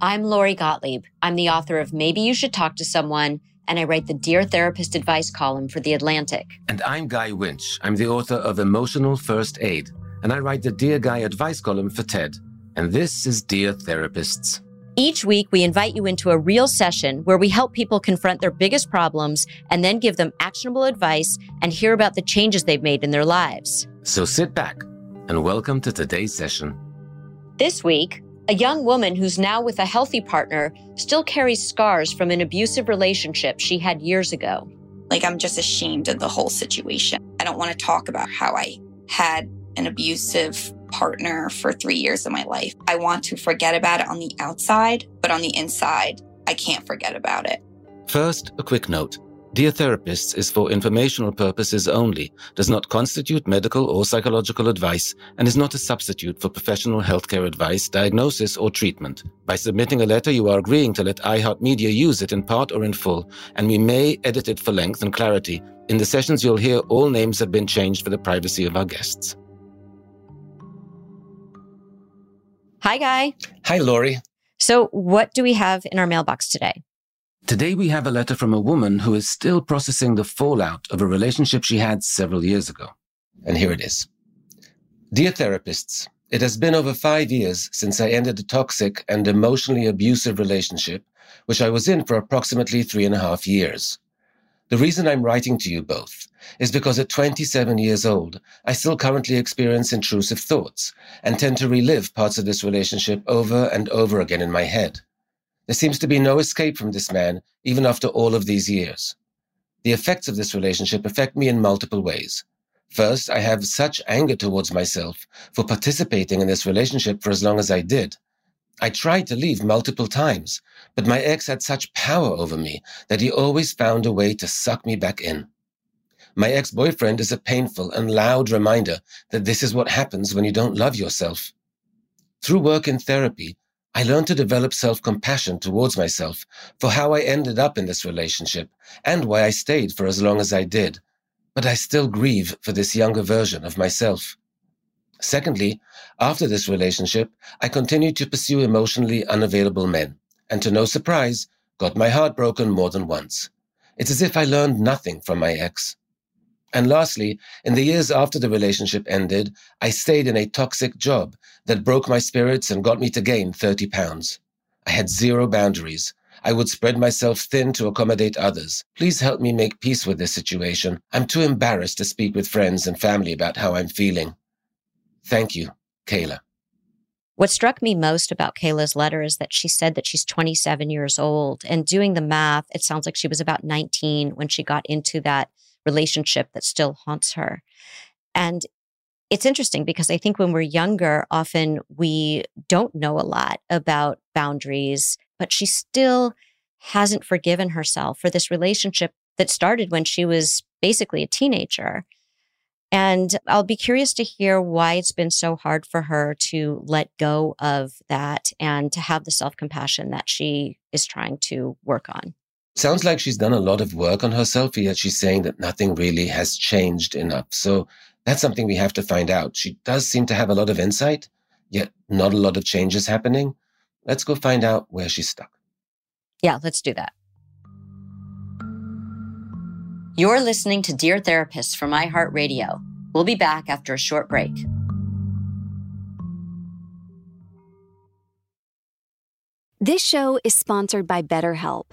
I'm Lori Gottlieb. I'm the author of Maybe You Should Talk to Someone, and I write the Dear Therapist advice column for The Atlantic. And I'm Guy Winch. I'm the author of Emotional First Aid, and I write the Dear Guy advice column for TED. And this is Dear Therapists. Each week, we invite you into a real session where we help people confront their biggest problems and then give them actionable advice and hear about the changes they've made in their lives. So sit back and welcome to today's session. This week, a young woman who's now with a healthy partner still carries scars from an abusive relationship she had years ago. Like, I'm just ashamed of the whole situation. I don't want to talk about how I had an abusive partner for three years of my life. I want to forget about it on the outside, but on the inside, I can't forget about it. First, a quick note. Dear Therapists is for informational purposes only, does not constitute medical or psychological advice, and is not a substitute for professional healthcare advice, diagnosis, or treatment. By submitting a letter, you are agreeing to let iHeartMedia use it in part or in full, and we may edit it for length and clarity. In the sessions you'll hear, all names have been changed for the privacy of our guests. Hi, Guy. Hi, Lori. So, what do we have in our mailbox today? Today we have a letter from a woman who is still processing the fallout of a relationship she had several years ago. And here it is. Dear therapists, it has been over five years since I ended a toxic and emotionally abusive relationship, which I was in for approximately three and a half years. The reason I'm writing to you both is because at 27 years old, I still currently experience intrusive thoughts and tend to relive parts of this relationship over and over again in my head. There seems to be no escape from this man, even after all of these years. The effects of this relationship affect me in multiple ways. First, I have such anger towards myself for participating in this relationship for as long as I did. I tried to leave multiple times, but my ex had such power over me that he always found a way to suck me back in. My ex-boyfriend is a painful and loud reminder that this is what happens when you don't love yourself. Through work in therapy, I learned to develop self-compassion towards myself for how I ended up in this relationship and why I stayed for as long as I did. But I still grieve for this younger version of myself. Secondly, after this relationship, I continued to pursue emotionally unavailable men, and to no surprise, got my heart broken more than once. It's as if I learned nothing from my ex. And lastly, in the years after the relationship ended, I stayed in a toxic job that broke my spirits and got me to gain 30 pounds. I had zero boundaries. I would spread myself thin to accommodate others. Please help me make peace with this situation. I'm too embarrassed to speak with friends and family about how I'm feeling. Thank you, Kayla. What struck me most about Kayla's letter is that she said that she's 27 years old. And doing the math, it sounds like she was about 19 when she got into that relationship that still haunts her. And it's interesting because I think when we're younger, often we don't know a lot about boundaries, but she still hasn't forgiven herself for this relationship that started when she was basically a teenager. And I'll be curious to hear why it's been so hard for her to let go of that and to have the self compassion that she is trying to work on. Sounds like she's done a lot of work on herself, yet she's saying that nothing really has changed enough. So That's something we have to find out. She does seem to have a lot of insight, yet not a lot of changes happening. Let's go find out where she's stuck. Yeah, let's do that. You're listening to Dear Therapist from iHeartRadio. We'll be back after a short break. This show is sponsored by BetterHelp.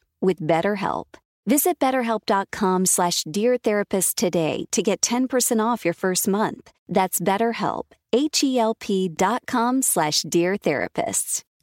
with BetterHelp. Visit betterhelp.com slash deartherapist today to get 10% off your first month. That's betterhelp, H-E-L-P dot com slash deartherapists.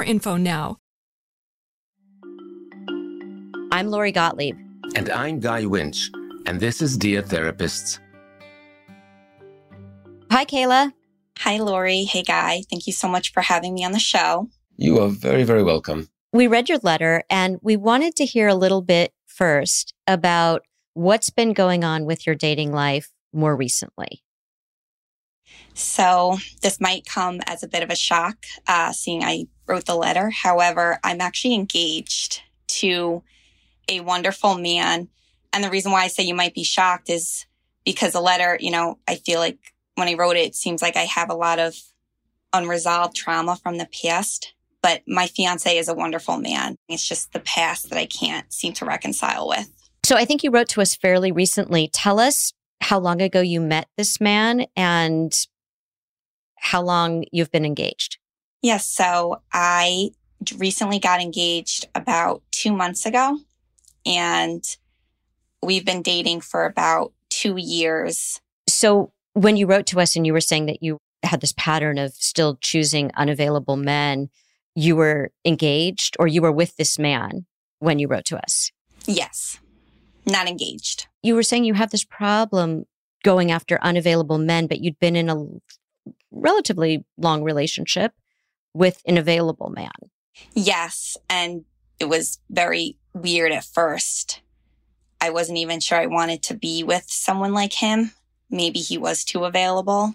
info now. I'm Lori Gottlieb. And I'm Guy Winch, and this is Dear Therapists. Hi, Kayla. Hi, Lori. Hey, Guy. Thank you so much for having me on the show. You are very, very welcome. We read your letter and we wanted to hear a little bit first about what's been going on with your dating life more recently. So this might come as a bit of a shock, uh, seeing I wrote the letter. However, I'm actually engaged to a wonderful man. And the reason why I say you might be shocked is because the letter, you know, I feel like when I wrote it, it seems like I have a lot of unresolved trauma from the past. But my fiance is a wonderful man. It's just the past that I can't seem to reconcile with. So I think you wrote to us fairly recently. Tell us how long ago you met this man and how long you've been engaged. Yes. So I recently got engaged about two months ago and we've been dating for about two years. So when you wrote to us and you were saying that you had this pattern of still choosing unavailable men, you were engaged or you were with this man when you wrote to us? Yes, not engaged. You were saying you have this problem going after unavailable men, but you'd been in a relatively long relationship with an available man. Yes. And it was very weird at first. I wasn't even sure I wanted to be with someone like him. Maybe he was too available.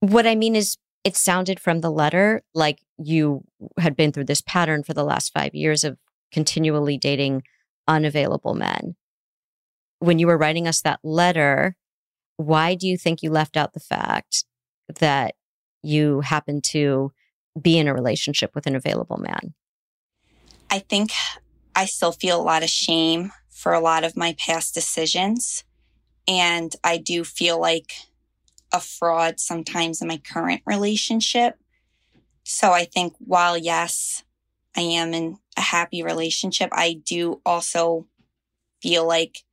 What I mean is, it sounded from the letter like you had been through this pattern for the last five years of continually dating unavailable men. When you were writing us that letter, why do you think you left out the fact that you happen to be in a relationship with an available man? I think I still feel a lot of shame for a lot of my past decisions. And I do feel like a fraud sometimes in my current relationship. So I think while, yes, I am in a happy relationship, I do also feel like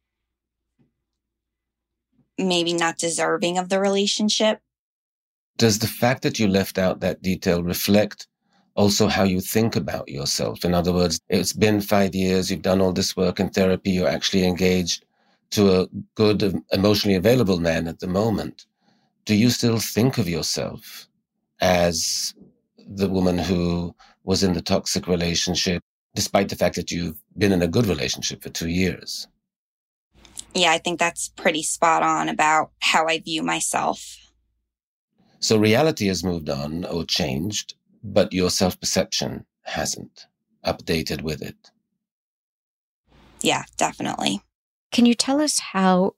maybe not deserving of the relationship does the fact that you left out that detail reflect also how you think about yourself? In other words, it's been five years, you've done all this work in therapy, you're actually engaged to a good, emotionally available man at the moment. Do you still think of yourself as the woman who was in the toxic relationship, despite the fact that you've been in a good relationship for two years? Yeah, I think that's pretty spot on about how I view myself. So reality has moved on or changed, but your self perception hasn't updated with it. Yeah, definitely. Can you tell us how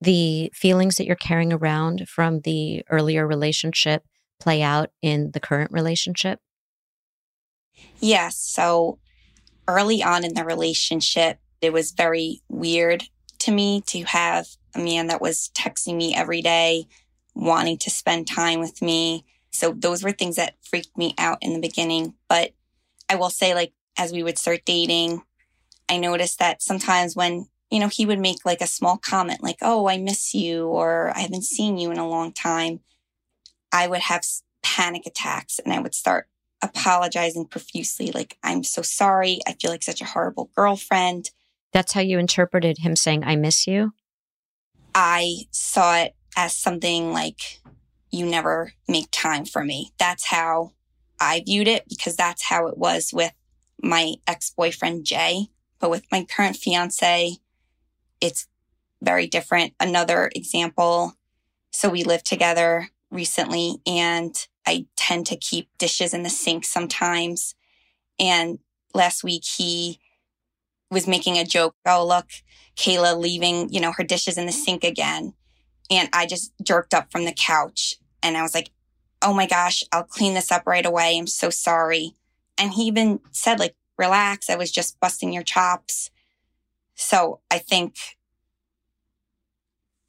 the feelings that you're carrying around from the earlier relationship play out in the current relationship? Yes. So early on in the relationship, it was very weird to me to have a man that was texting me every day, wanting to spend time with me. So those were things that freaked me out in the beginning. But I will say, like, as we would start dating, I noticed that sometimes when, you know, he would make like a small comment like, oh, I miss you, or I haven't seen you in a long time, I would have panic attacks and I would start apologizing profusely, like, I'm so sorry. I feel like such a horrible girlfriend. That's how you interpreted him saying, I miss you? I saw it as something like, you never make time for me. That's how I viewed it because that's how it was with my ex boyfriend, Jay. But with my current fiance, it's very different. Another example. So we lived together recently and I tend to keep dishes in the sink sometimes. And last week he was making a joke. Oh, look, Kayla leaving, you know, her dishes in the sink again. And I just jerked up from the couch and I was like, oh my gosh, I'll clean this up right away. I'm so sorry. And he even said, like, relax. I was just busting your chops. So I think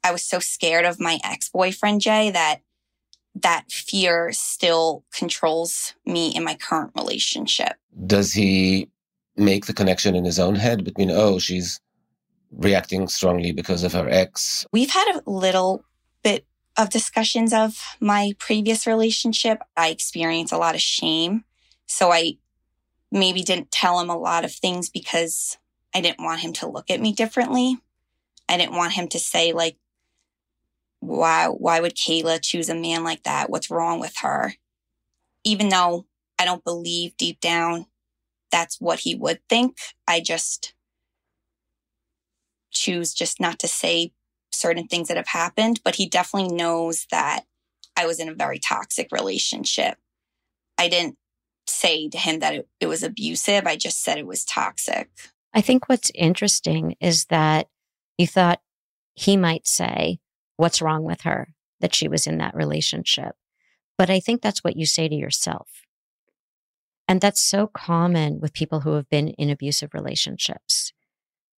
I was so scared of my ex boyfriend, Jay, that that fear still controls me in my current relationship. Does he make the connection in his own head between, oh, she's reacting strongly because of her ex? We've had a little bit of discussions of my previous relationship. I experienced a lot of shame. So I maybe didn't tell him a lot of things because I didn't want him to look at me differently. I didn't want him to say, like, why why would Kayla choose a man like that? What's wrong with her? Even though I don't believe deep down that's what he would think, I just choose just not to say certain things that have happened, but he definitely knows that I was in a very toxic relationship. I didn't say to him that it, it was abusive. I just said it was toxic. I think what's interesting is that you thought he might say, what's wrong with her that she was in that relationship. But I think that's what you say to yourself. And that's so common with people who have been in abusive relationships.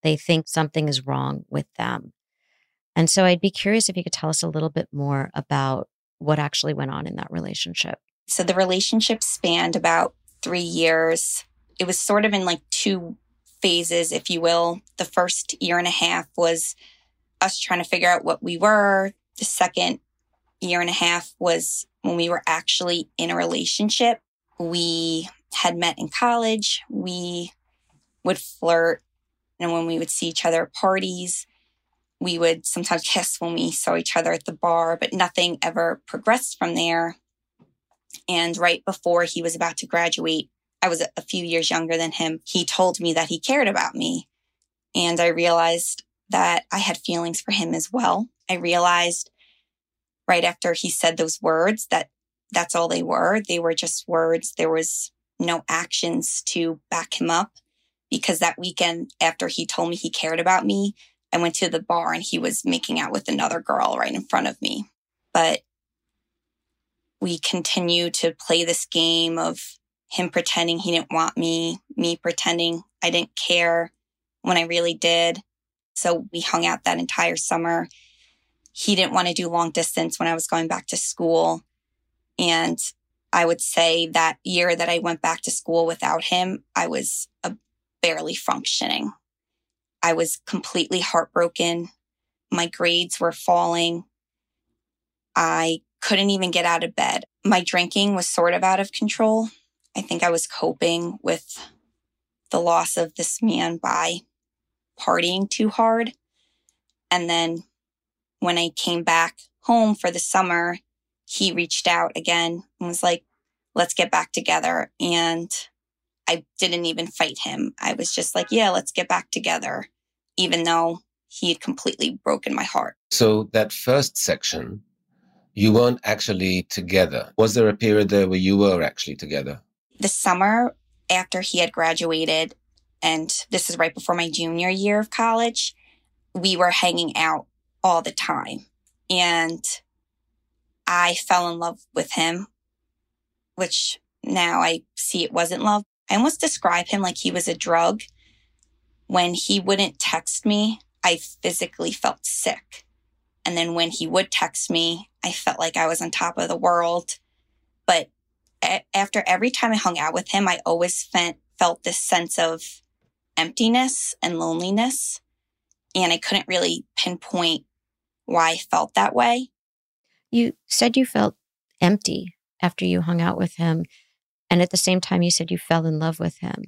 They think something is wrong with them. And so I'd be curious if you could tell us a little bit more about what actually went on in that relationship. So the relationship spanned about three years. It was sort of in like two phases, if you will. The first year and a half was us trying to figure out what we were. The second year and a half was when we were actually in a relationship. We had met in college. We would flirt. And when we would see each other at parties, we would sometimes kiss when we saw each other at the bar, but nothing ever progressed from there. And right before he was about to graduate, I was a few years younger than him. He told me that he cared about me. And I realized that I had feelings for him as well. I realized right after he said those words that that's all they were. They were just words. There was no actions to back him up because that weekend after he told me he cared about me, I went to the bar and he was making out with another girl right in front of me. But we continued to play this game of him pretending he didn't want me, me pretending I didn't care when I really did. So we hung out that entire summer. He didn't want to do long distance when I was going back to school. And I would say that year that I went back to school without him, I was uh, barely functioning. I was completely heartbroken. My grades were falling. I couldn't even get out of bed. My drinking was sort of out of control. I think I was coping with the loss of this man by partying too hard. And then when I came back home for the summer, he reached out again and was like, let's get back together. And I didn't even fight him. I was just like, yeah, let's get back together, even though he had completely broken my heart. So that first section, You weren't actually together. Was there a period there where you were actually together? The summer after he had graduated, and this is right before my junior year of college, we were hanging out all the time. And I fell in love with him, which now I see it wasn't love. I almost describe him like he was a drug. When he wouldn't text me, I physically felt sick. And then when he would text me, I felt like I was on top of the world. But a- after every time I hung out with him, I always felt, felt this sense of emptiness and loneliness. And I couldn't really pinpoint why I felt that way. You said you felt empty after you hung out with him. And at the same time, you said you fell in love with him.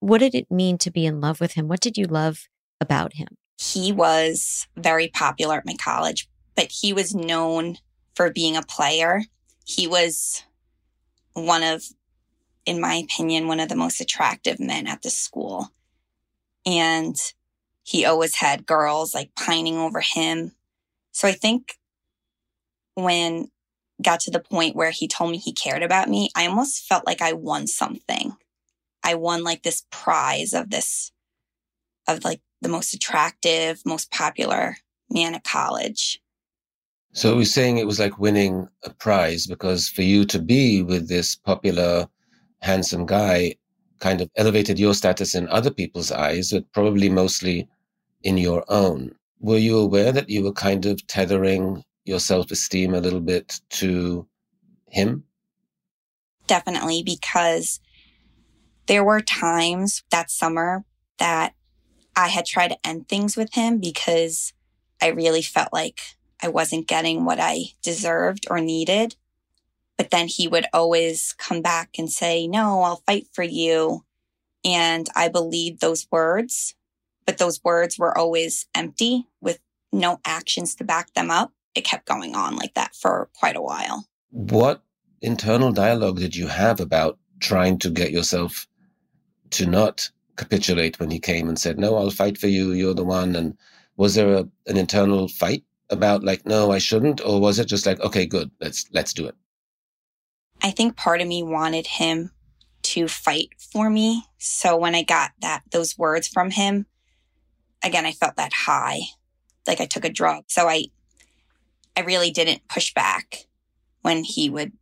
What did it mean to be in love with him? What did you love about him? He was very popular at my college, but he was known for being a player. He was one of, in my opinion, one of the most attractive men at the school. And he always had girls like pining over him. So I think when got to the point where he told me he cared about me, I almost felt like I won something. I won like this prize of this, of like the most attractive, most popular man at college. So we're saying it was like winning a prize because for you to be with this popular, handsome guy kind of elevated your status in other people's eyes, but probably mostly in your own. Were you aware that you were kind of tethering your self esteem a little bit to him? Definitely, because there were times that summer that I had tried to end things with him because I really felt like I wasn't getting what I deserved or needed. But then he would always come back and say, No, I'll fight for you. And I believed those words, but those words were always empty with no actions to back them up it kept going on like that for quite a while. What internal dialogue did you have about trying to get yourself to not capitulate when he came and said, No, I'll fight for you, you're the one? And was there a, an internal fight about like, no, I shouldn't? Or was it just like, okay, good, let's let's do it? I think part of me wanted him to fight for me. So when I got that those words from him, again, I felt that high, like I took a drug. So I I really didn't push back when he would,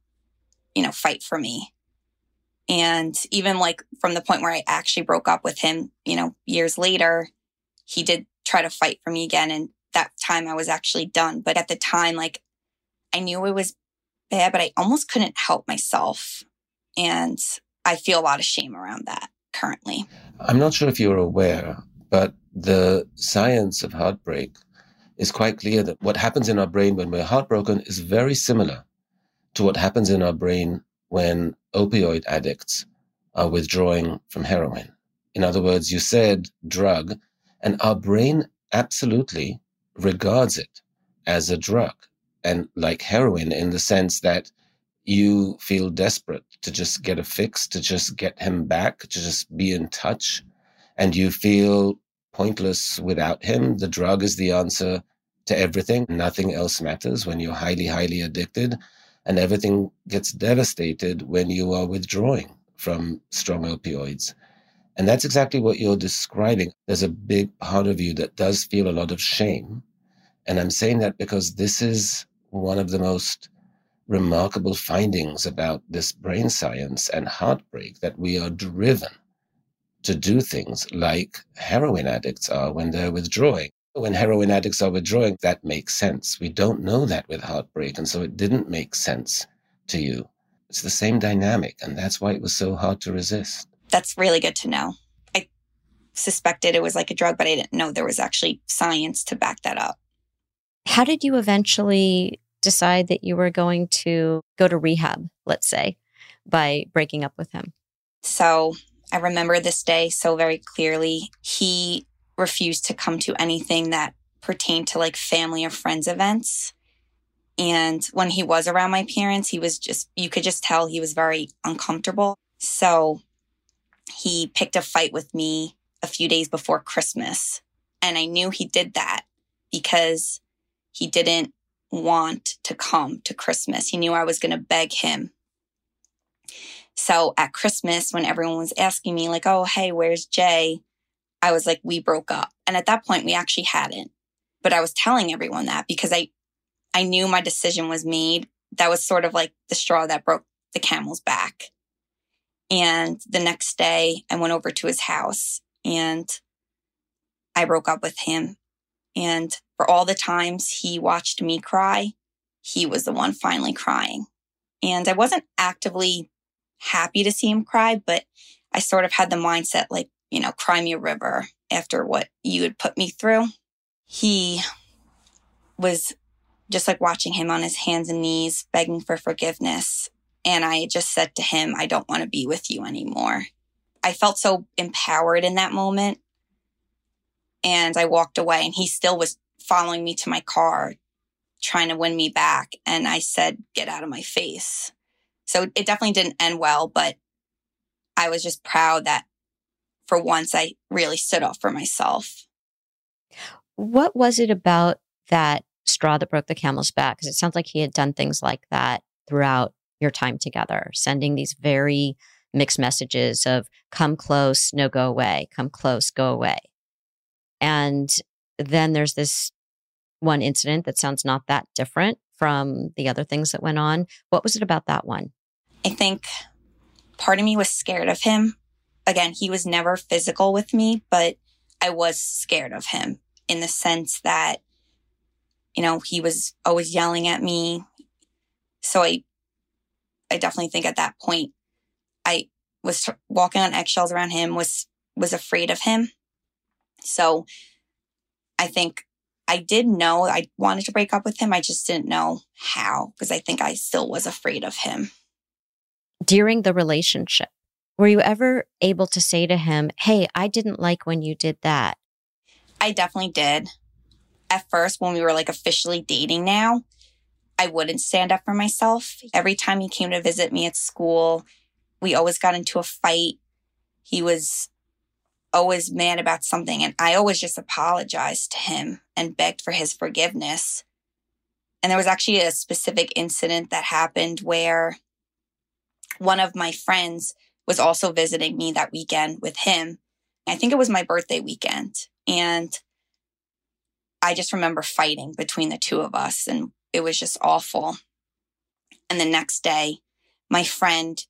you know, fight for me. And even like from the point where I actually broke up with him, you know, years later, he did try to fight for me again. And that time I was actually done. But at the time, like I knew it was bad, but I almost couldn't help myself. And I feel a lot of shame around that currently. I'm not sure if you're aware, but the science of heartbreak is quite clear that what happens in our brain when we're heartbroken is very similar to what happens in our brain when opioid addicts are withdrawing from heroin. In other words, you said drug, and our brain absolutely regards it as a drug and like heroin in the sense that you feel desperate to just get a fix, to just get him back, to just be in touch. And you feel pointless without him. The drug is the answer to everything. Nothing else matters when you're highly, highly addicted. And everything gets devastated when you are withdrawing from strong opioids. And that's exactly what you're describing. There's a big part of you that does feel a lot of shame. And I'm saying that because this is one of the most remarkable findings about this brain science and heartbreak that we are driven to do things like heroin addicts are when they're withdrawing. When heroin addicts are withdrawing, that makes sense. We don't know that with heartbreak. And so it didn't make sense to you. It's the same dynamic. And that's why it was so hard to resist. That's really good to know. I suspected it was like a drug, but I didn't know there was actually science to back that up. How did you eventually decide that you were going to go to rehab, let's say, by breaking up with him? So I remember this day so very clearly. He refused to come to anything that pertained to like family or friends events. And when he was around my parents, he was just, you could just tell he was very uncomfortable. So he picked a fight with me a few days before Christmas. And I knew he did that because he didn't want to come to Christmas. He knew I was going to beg him. So at Christmas, when everyone was asking me, like, oh, hey, where's Jay? I was like, we broke up. And at that point, we actually hadn't. But I was telling everyone that because I, I knew my decision was made. That was sort of like the straw that broke the camel's back. And the next day, I went over to his house and I broke up with him. And for all the times he watched me cry, he was the one finally crying. And I wasn't actively happy to see him cry, but I sort of had the mindset like, you know, cry me a river after what you had put me through. He was just like watching him on his hands and knees, begging for forgiveness. And I just said to him, I don't want to be with you anymore. I felt so empowered in that moment. And I walked away, and he still was following me to my car, trying to win me back. And I said, Get out of my face. So it definitely didn't end well, but I was just proud that for once I really stood up for myself. What was it about that straw that broke the camel's back? Because it sounds like he had done things like that throughout your time together, sending these very mixed messages of come close, no, go away, come close, go away. And then there's this one incident that sounds not that different from the other things that went on. What was it about that one? I think part of me was scared of him. Again, he was never physical with me, but I was scared of him in the sense that, you know, he was always yelling at me. So I I definitely think at that point, I was walking on eggshells around him, was, was afraid of him. So I think I did know I wanted to break up with him. I just didn't know how because I think I still was afraid of him. During the relationship, were you ever able to say to him, Hey, I didn't like when you did that? I definitely did. At first, when we were like officially dating now, I wouldn't stand up for myself. Every time he came to visit me at school, we always got into a fight. He was always mad about something, and I always just apologized to him and begged for his forgiveness. And there was actually a specific incident that happened where one of my friends was also visiting me that weekend with him. I think it was my birthday weekend. And I just remember fighting between the two of us. And it was just awful. And the next day, my friend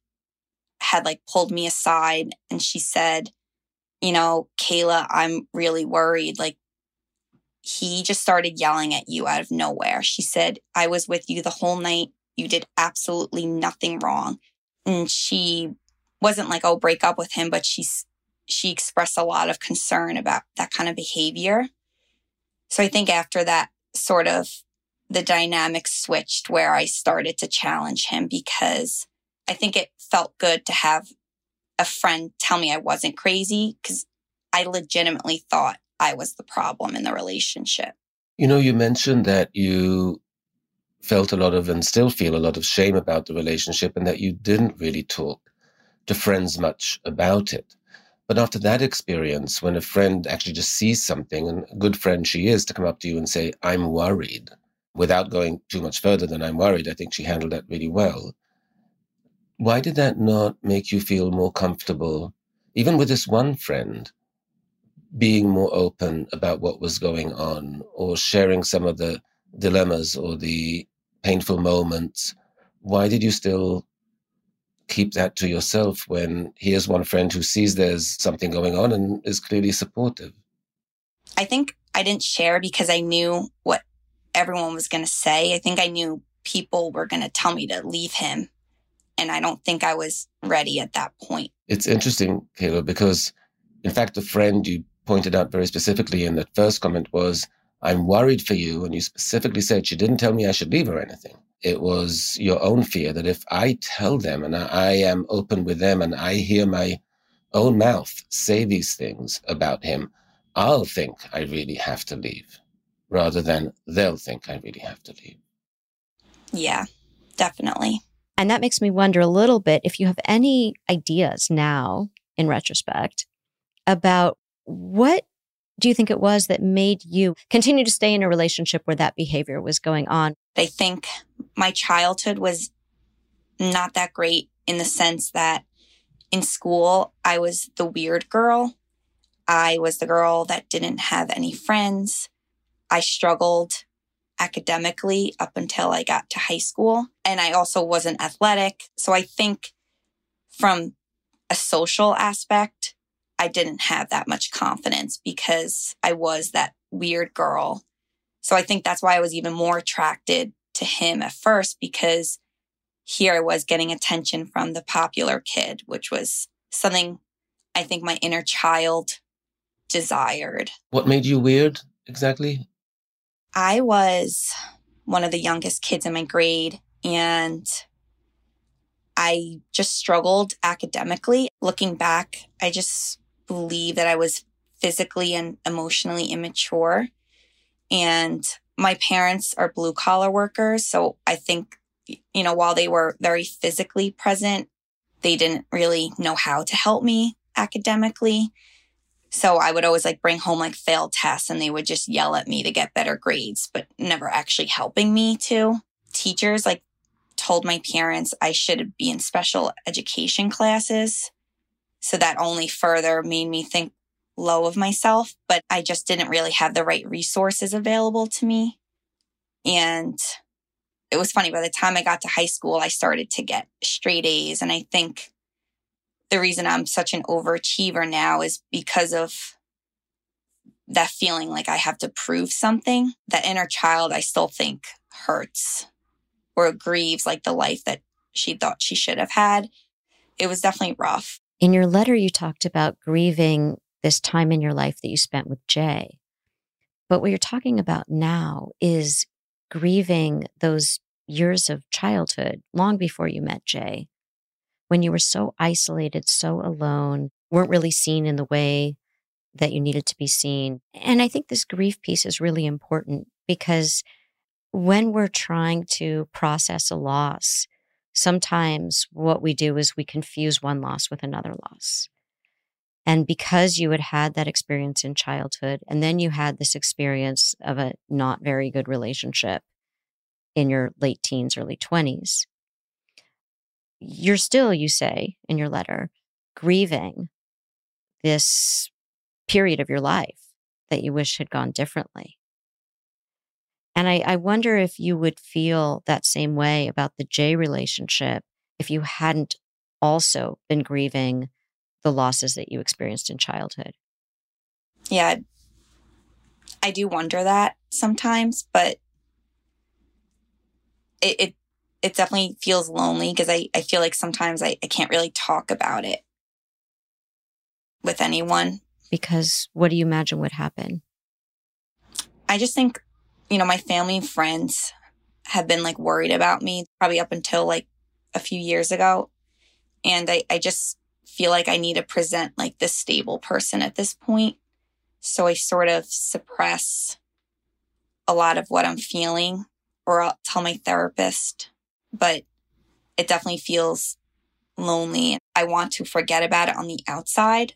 had like pulled me aside and she said, you know, Kayla, I'm really worried. Like, he just started yelling at you out of nowhere. She said, I was with you the whole night. You did absolutely nothing wrong. And she wasn't like, oh, break up with him, but she's, she expressed a lot of concern about that kind of behavior. So I think after that sort of the dynamic switched where I started to challenge him because I think it felt good to have a friend tell me I wasn't crazy because I legitimately thought I was the problem in the relationship. You know, you mentioned that you felt a lot of and still feel a lot of shame about the relationship and that you didn't really talk to friends much about it. But after that experience, when a friend actually just sees something, and a good friend she is, to come up to you and say, I'm worried, without going too much further than I'm worried, I think she handled that really well. Why did that not make you feel more comfortable, even with this one friend, being more open about what was going on or sharing some of the dilemmas or the painful moments? Why did you still keep that to yourself when here's one friend who sees there's something going on and is clearly supportive? I think I didn't share because I knew what everyone was going to say. I think I knew people were going to tell me to leave him. And I don't think I was ready at that point. It's interesting, Kayla, because in fact, the friend you pointed out very specifically in that first comment was, I'm worried for you. And you specifically said she didn't tell me I should leave or anything. It was your own fear that if I tell them and I am open with them and I hear my own mouth say these things about him, I'll think I really have to leave rather than they'll think I really have to leave. Yeah, definitely. And that makes me wonder a little bit if you have any ideas now in retrospect about what do you think it was that made you continue to stay in a relationship where that behavior was going on? I think my childhood was not that great in the sense that in school, I was the weird girl. I was the girl that didn't have any friends. I struggled academically up until I got to high school. And I also wasn't athletic. So I think from a social aspect, I didn't have that much confidence because I was that weird girl. So I think that's why I was even more attracted to him at first because here I was getting attention from the popular kid, which was something I think my inner child desired. What made you weird exactly? I was one of the youngest kids in my grade and I just struggled academically. Looking back, I just believe that I was physically and emotionally immature. And my parents are blue collar workers. So I think, you know, while they were very physically present, they didn't really know how to help me academically. So I would always like bring home like failed tests and they would just yell at me to get better grades, but never actually helping me to. Teachers like told my parents I should be in special education classes. So that only further made me think low of myself, but I just didn't really have the right resources available to me. And it was funny, by the time I got to high school, I started to get straight A's. And I think the reason I'm such an overachiever now is because of that feeling like I have to prove something. That inner child, I still think hurts or grieves like the life that she thought she should have had. It was definitely rough. In your letter, you talked about grieving this time in your life that you spent with Jay. But what you're talking about now is grieving those years of childhood long before you met Jay, when you were so isolated, so alone, weren't really seen in the way that you needed to be seen. And I think this grief piece is really important because when we're trying to process a loss, sometimes what we do is we confuse one loss with another loss. And because you had had that experience in childhood, and then you had this experience of a not very good relationship in your late teens, early 20s, you're still, you say in your letter, grieving this period of your life that you wish had gone differently. And I, I wonder if you would feel that same way about the Jay relationship if you hadn't also been grieving the losses that you experienced in childhood. Yeah, I do wonder that sometimes, but it it, it definitely feels lonely because I, I feel like sometimes I, I can't really talk about it with anyone. Because what do you imagine would happen? I just think you know, my family and friends have been like worried about me probably up until like a few years ago. And I, I just feel like I need to present like this stable person at this point. So I sort of suppress a lot of what I'm feeling or I'll tell my therapist, but it definitely feels lonely. I want to forget about it on the outside,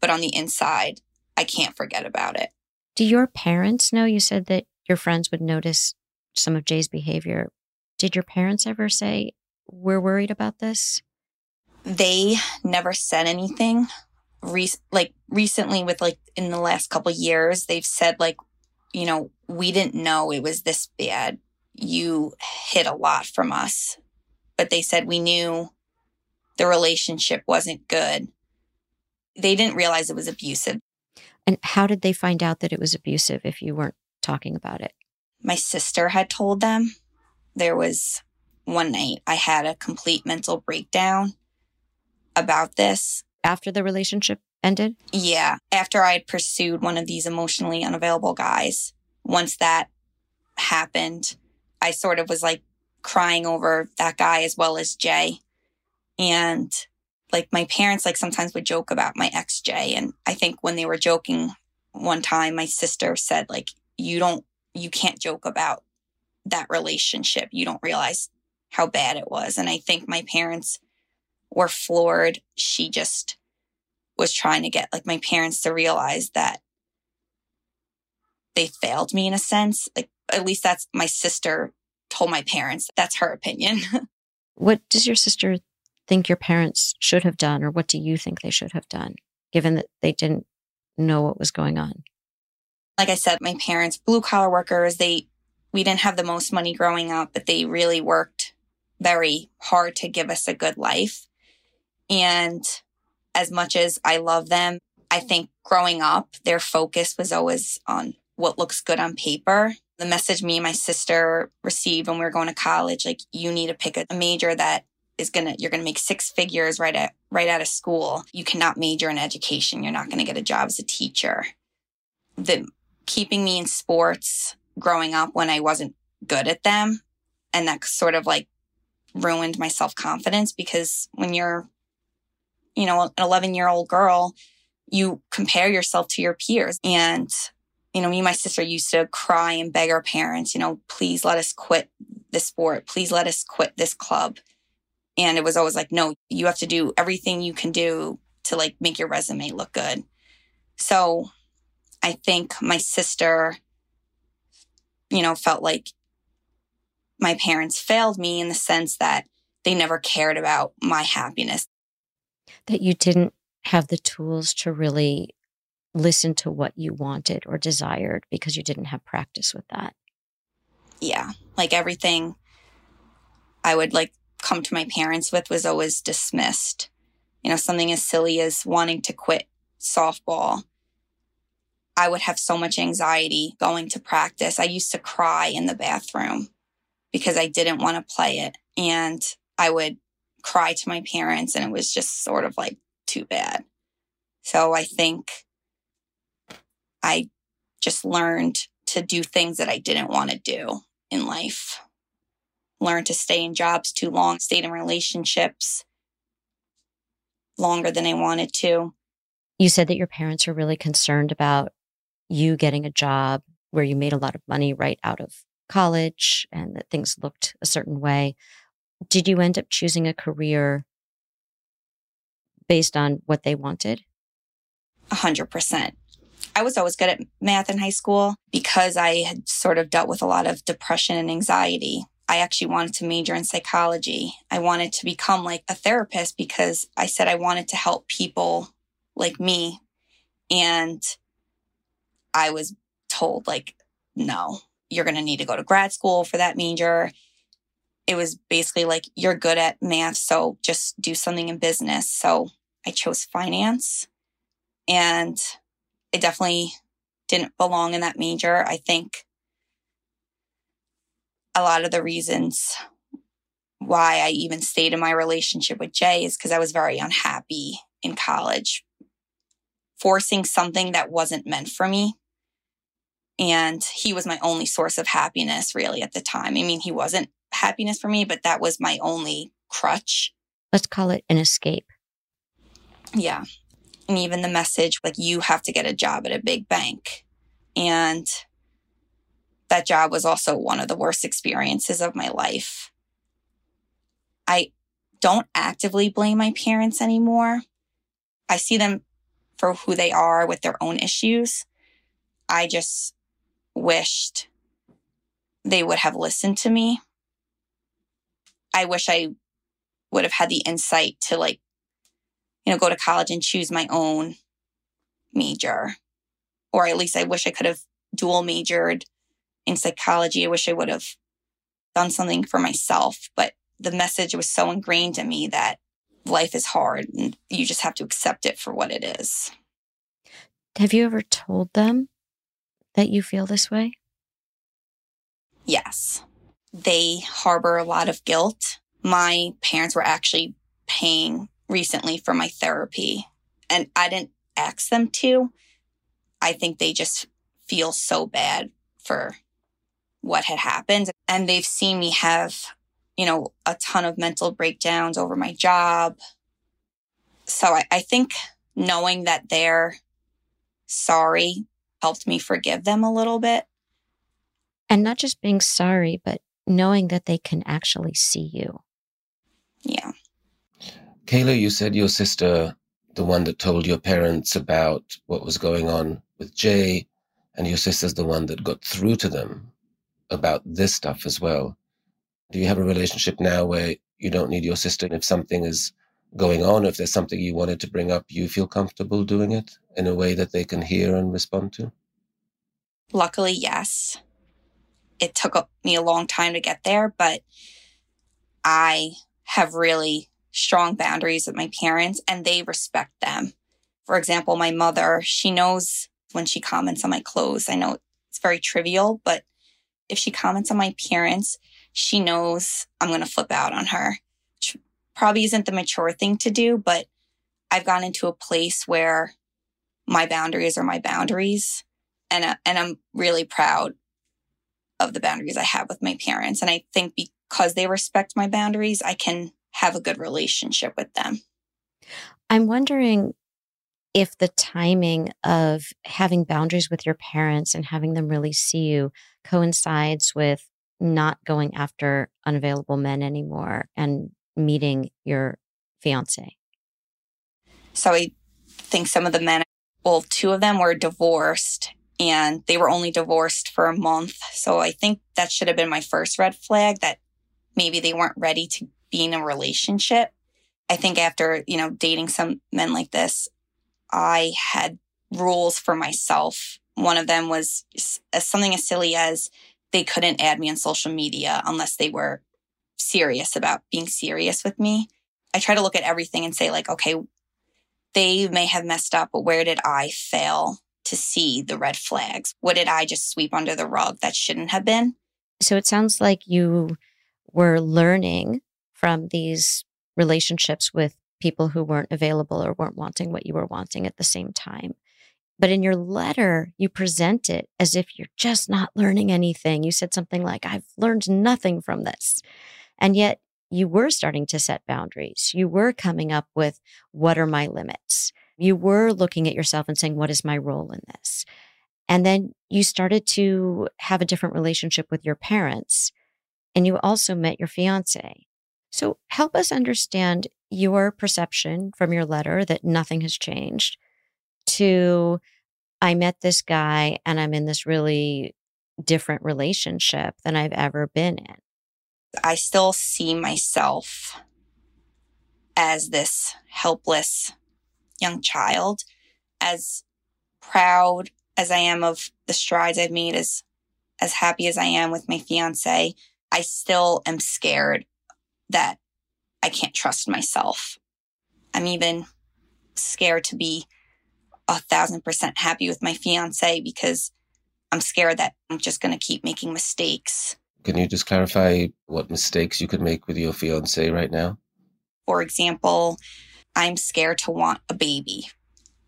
but on the inside, I can't forget about it. Do your parents know? You said that your friends would notice some of Jay's behavior. Did your parents ever say, We're worried about this? They never said anything. Re- like recently, with like in the last couple years, they've said, like, you know, we didn't know it was this bad. You hid a lot from us. But they said we knew the relationship wasn't good. They didn't realize it was abusive. And how did they find out that it was abusive if you weren't talking about it? My sister had told them. There was one night I had a complete mental breakdown about this. After the relationship ended? Yeah. After I had pursued one of these emotionally unavailable guys, once that happened, I sort of was like crying over that guy as well as Jay. And like my parents, like sometimes would joke about my ex Jay. And I think when they were joking one time, my sister said, like, you don't, you can't joke about that relationship. You don't realize how bad it was. And I think my parents were floored. She just was trying to get like my parents to realize that they failed me in a sense. Like, at least that's my sister told my parents. That's her opinion. what does your sister think your parents should have done, or what do you think they should have done, given that they didn't know what was going on? Like I said, my parents, blue collar workers, they, we didn't have the most money growing up, but they really worked very hard to give us a good life. And as much as I love them, I think growing up, their focus was always on what looks good on paper. The message me and my sister received when we were going to college, like you need to pick a major that is gonna you're gonna make six figures right at right out of school. You cannot major in education. You're not gonna get a job as a teacher. The keeping me in sports growing up when I wasn't good at them, and that sort of like ruined my self confidence because when you're, you know, an 11 year old girl, you compare yourself to your peers and you know, me and my sister used to cry and beg our parents, you know, please let us quit this sport. Please let us quit this club. And it was always like, no, you have to do everything you can do to like make your resume look good. So I think my sister, you know, felt like my parents failed me in the sense that they never cared about my happiness. That you didn't have the tools to really listen to what you wanted or desired because you didn't have practice with that. Yeah. Like everything I would like come to my parents with was always dismissed. You know, something as silly as wanting to quit softball. I would have so much anxiety going to practice. I used to cry in the bathroom because I didn't want to play it. And I would cry to my parents and it was just sort of like too bad. So I think I just learned to do things that I didn't want to do in life. Learned to stay in jobs too long, stayed in relationships longer than I wanted to. You said that your parents were really concerned about you getting a job where you made a lot of money right out of college and that things looked a certain way. Did you end up choosing a career based on what they wanted? A hundred percent. I was always good at math in high school because I had sort of dealt with a lot of depression and anxiety. I actually wanted to major in psychology. I wanted to become like a therapist because I said I wanted to help people like me. And I was told, like, no, you're going to need to go to grad school for that major. It was basically like, you're good at math, so just do something in business. So I chose finance. And I definitely didn't belong in that major. I think a lot of the reasons why I even stayed in my relationship with Jay is because I was very unhappy in college, forcing something that wasn't meant for me. And he was my only source of happiness, really, at the time. I mean, he wasn't happiness for me, but that was my only crutch. Let's call it an escape. Yeah and even the message like you have to get a job at a big bank. And that job was also one of the worst experiences of my life. I don't actively blame my parents anymore. I see them for who they are with their own issues. I just wished they would have listened to me. I wish I would have had the insight to like you know, go to college and choose my own major. Or at least I wish I could have dual majored in psychology. I wish I would have done something for myself. But the message was so ingrained in me that life is hard and you just have to accept it for what it is. Have you ever told them that you feel this way? Yes. They harbor a lot of guilt. My parents were actually paying recently for my therapy and I didn't ask them to. I think they just feel so bad for what had happened. And they've seen me have, you know, a ton of mental breakdowns over my job. So I, I think knowing that they're sorry helped me forgive them a little bit. And not just being sorry, but knowing that they can actually see you. Yeah. Kayla, you said your sister, the one that told your parents about what was going on with Jay and your sister's the one that got through to them about this stuff as well. Do you have a relationship now where you don't need your sister if something is going on, if there's something you wanted to bring up, you feel comfortable doing it in a way that they can hear and respond to? Luckily, yes. It took me a long time to get there, but I have really strong boundaries with my parents and they respect them. For example, my mother, she knows when she comments on my clothes. I know it's very trivial, but if she comments on my appearance, she knows I'm going to flip out on her. Which probably isn't the mature thing to do, but I've gotten into a place where my boundaries are my boundaries. And, uh, and I'm really proud of the boundaries I have with my parents. And I think because they respect my boundaries, I can have a good relationship with them. I'm wondering if the timing of having boundaries with your parents and having them really see you coincides with not going after unavailable men anymore and meeting your fiance. So I think some of the men, well, two of them were divorced and they were only divorced for a month. So I think that should have been my first red flag that maybe they weren't ready to be in a relationship. I think after, you know, dating some men like this, I had rules for myself. One of them was something as silly as they couldn't add me on social media unless they were serious about being serious with me. I try to look at everything and say, like, okay, they may have messed up, but where did I fail to see the red flags? What did I just sweep under the rug that shouldn't have been? So it sounds like you were learning from these relationships with people who weren't available or weren't wanting what you were wanting at the same time. But in your letter, you present it as if you're just not learning anything. You said something like, I've learned nothing from this. And yet you were starting to set boundaries. You were coming up with what are my limits? You were looking at yourself and saying, what is my role in this? And then you started to have a different relationship with your parents. And you also met your fiance. So help us understand your perception from your letter that nothing has changed to I met this guy and I'm in this really different relationship than I've ever been in. I still see myself as this helpless young child, as proud as I am of the strides I've made, as as happy as I am with my fiance, I still am scared that I can't trust myself. I'm even scared to be a thousand percent happy with my fiance because I'm scared that I'm just going to keep making mistakes. Can you just clarify what mistakes you could make with your fiance right now? For example, I'm scared to want a baby.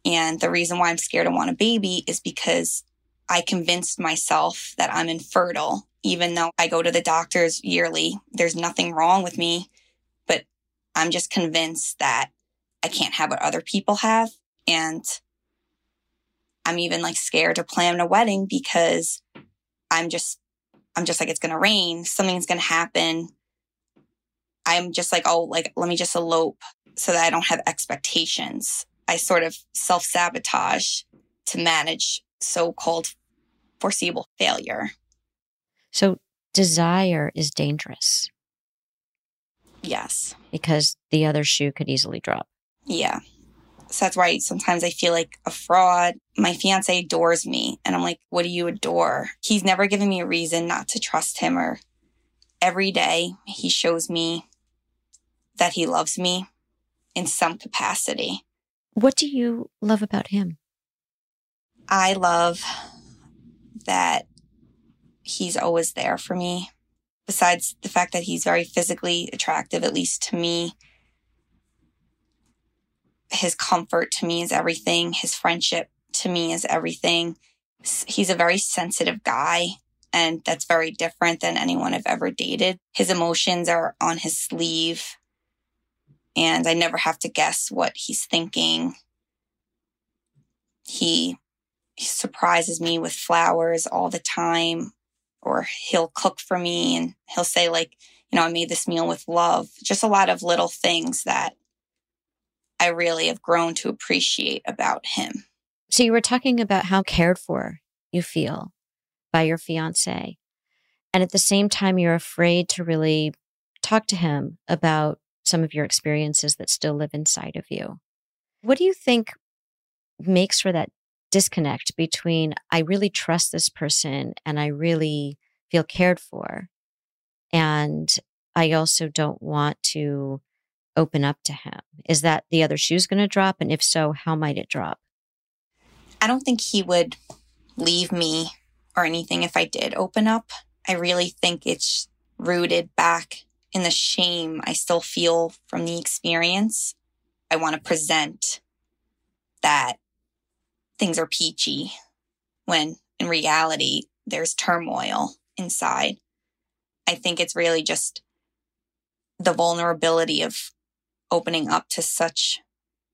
And the reason why I'm scared to want a baby is because I convinced myself that I'm infertile, even though I go to the doctors yearly. There's nothing wrong with me, but I'm just convinced that I can't have what other people have. And I'm even like scared to plan a wedding because I'm just, I'm just like, it's going to rain. Something's going to happen. I'm just like, oh, like, let me just elope so that I don't have expectations. I sort of self sabotage to manage so called foreseeable failure. So desire is dangerous. Yes. Because the other shoe could easily drop. Yeah. So that's why sometimes I feel like a fraud. My fiance adores me and I'm like, what do you adore? He's never given me a reason not to trust him or every day he shows me that he loves me in some capacity. What do you love about him? I love that he's always there for me. Besides the fact that he's very physically attractive, at least to me, his comfort to me is everything. His friendship to me is everything. He's a very sensitive guy, and that's very different than anyone I've ever dated. His emotions are on his sleeve, and I never have to guess what he's thinking. He, he surprises me with flowers all the time, or he'll cook for me and he'll say, like, you know, I made this meal with love. Just a lot of little things that I really have grown to appreciate about him. So you were talking about how cared for you feel by your fiance. And at the same time, you're afraid to really talk to him about some of your experiences that still live inside of you. What do you think makes for that disconnect between I really trust this person and I really feel cared for, and I also don't want to open up to him? Is that the other shoe's going to drop? And if so, how might it drop? I don't think he would leave me or anything if I did open up. I really think it's rooted back in the shame I still feel from the experience. I want to present that things are peachy when in reality there's turmoil inside. I think it's really just the vulnerability of opening up to such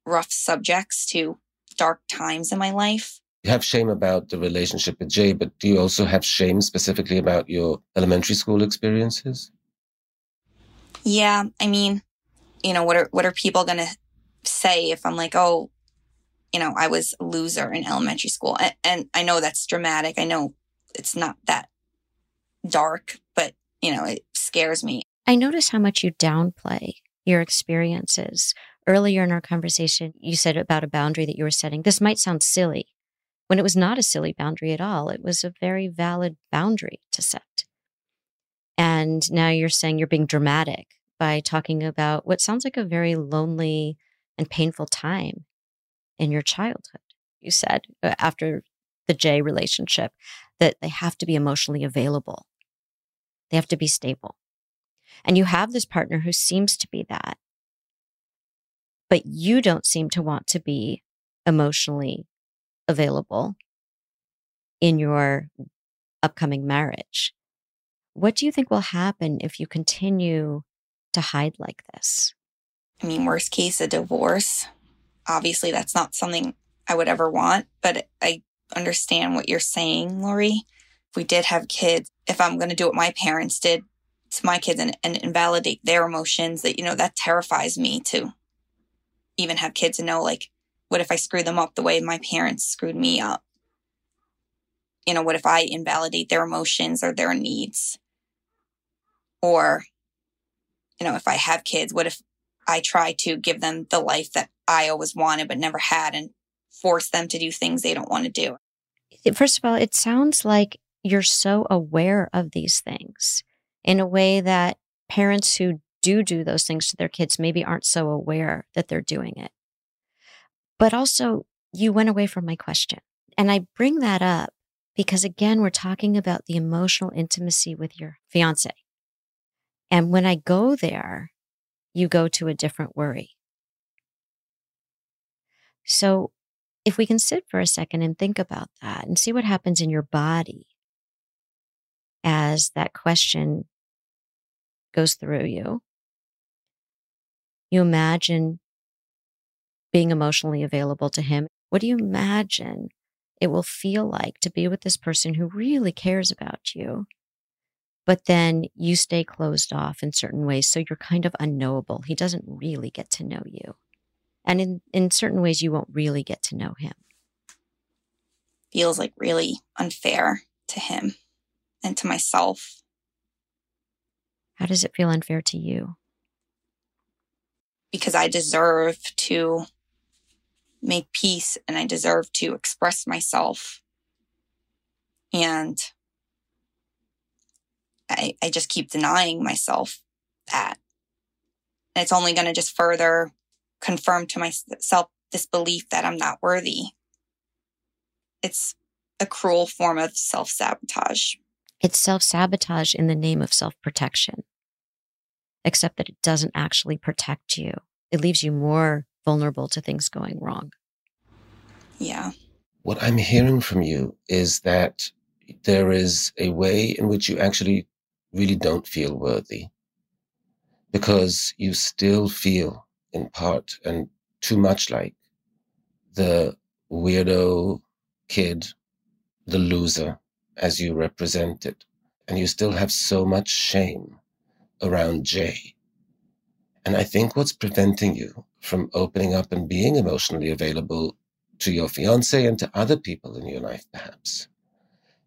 rough subjects to dark times in my life. You have shame about the relationship with Jay, but do you also have shame specifically about your elementary school experiences? Yeah, I mean, you know, what are what are people going to say if I'm like, "Oh, you know, I was a loser in elementary school." And, and I know that's dramatic. I know it's not that dark, but you know, it scares me. I notice how much you downplay your experiences. Earlier in our conversation, you said about a boundary that you were setting. This might sound silly when it was not a silly boundary at all. It was a very valid boundary to set. And now you're saying you're being dramatic by talking about what sounds like a very lonely and painful time in your childhood. You said uh, after the Jay relationship that they have to be emotionally available, they have to be stable. And you have this partner who seems to be that, but you don't seem to want to be emotionally available in your upcoming marriage. What do you think will happen if you continue to hide like this? I mean, worst case, a divorce. Obviously, that's not something I would ever want, but I understand what you're saying, Lori. If we did have kids, if I'm going to do what my parents did to my kids and, and invalidate their emotions, that, you know, that terrifies me to even have kids and know, like, what if I screw them up the way my parents screwed me up? You know, what if I invalidate their emotions or their needs? Or, you know, if I have kids, what if I try to give them the life that I always wanted but never had and force them to do things they don't want to do? First of all, it sounds like you're so aware of these things in a way that parents who do do those things to their kids maybe aren't so aware that they're doing it. But also, you went away from my question. And I bring that up because, again, we're talking about the emotional intimacy with your fiance. And when I go there, you go to a different worry. So if we can sit for a second and think about that and see what happens in your body as that question goes through you, you imagine being emotionally available to him. What do you imagine it will feel like to be with this person who really cares about you but then you stay closed off in certain ways. So you're kind of unknowable. He doesn't really get to know you. And in, in certain ways, you won't really get to know him. Feels like really unfair to him and to myself. How does it feel unfair to you? Because I deserve to make peace and I deserve to express myself. And I, I just keep denying myself that. And it's only going to just further confirm to myself this belief that I'm not worthy. It's a cruel form of self sabotage. It's self sabotage in the name of self protection, except that it doesn't actually protect you. It leaves you more vulnerable to things going wrong. Yeah. What I'm hearing from you is that there is a way in which you actually really don't feel worthy because you still feel in part and too much like the weirdo kid, the loser as you represent it. And you still have so much shame around Jay. And I think what's preventing you from opening up and being emotionally available to your fiance and to other people in your life, perhaps,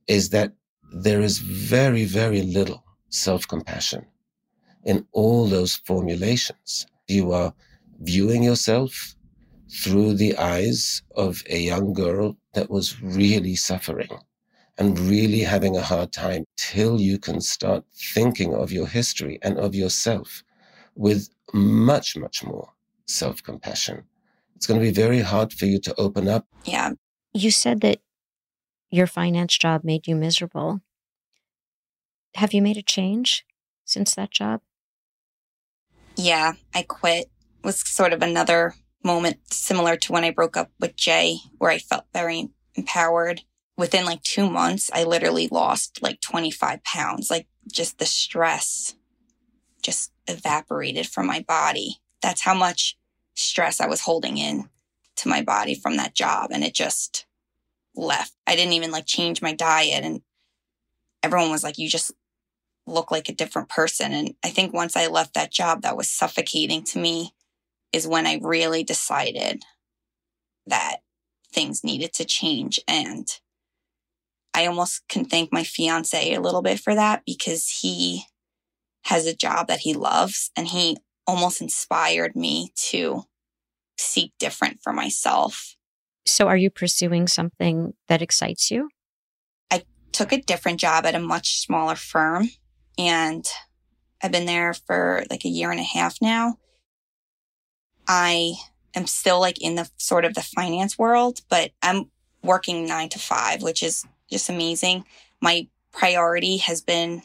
is that there is very, very little self compassion in all those formulations. You are viewing yourself through the eyes of a young girl that was really suffering and really having a hard time till you can start thinking of your history and of yourself with much, much more self compassion. It's going to be very hard for you to open up. Yeah. You said that your finance job made you miserable. Have you made a change since that job? Yeah, I quit. It was sort of another moment similar to when I broke up with Jay, where I felt very empowered. Within like two months, I literally lost like 25 pounds. Like just the stress just evaporated from my body. That's how much stress I was holding in to my body from that job. And it just left. I didn't even like change my diet. And everyone was like, you just look like a different person. And I think once I left that job that was suffocating to me is when I really decided that things needed to change. And I almost can thank my fiance a little bit for that because he has a job that he loves and he almost inspired me to seek different for myself. So, are you pursuing something that excites you? I took a different job at a much smaller firm and I've been there for like a year and a half now. I am still like in the sort of the finance world, but I'm working nine to five, which is just amazing. My priority has been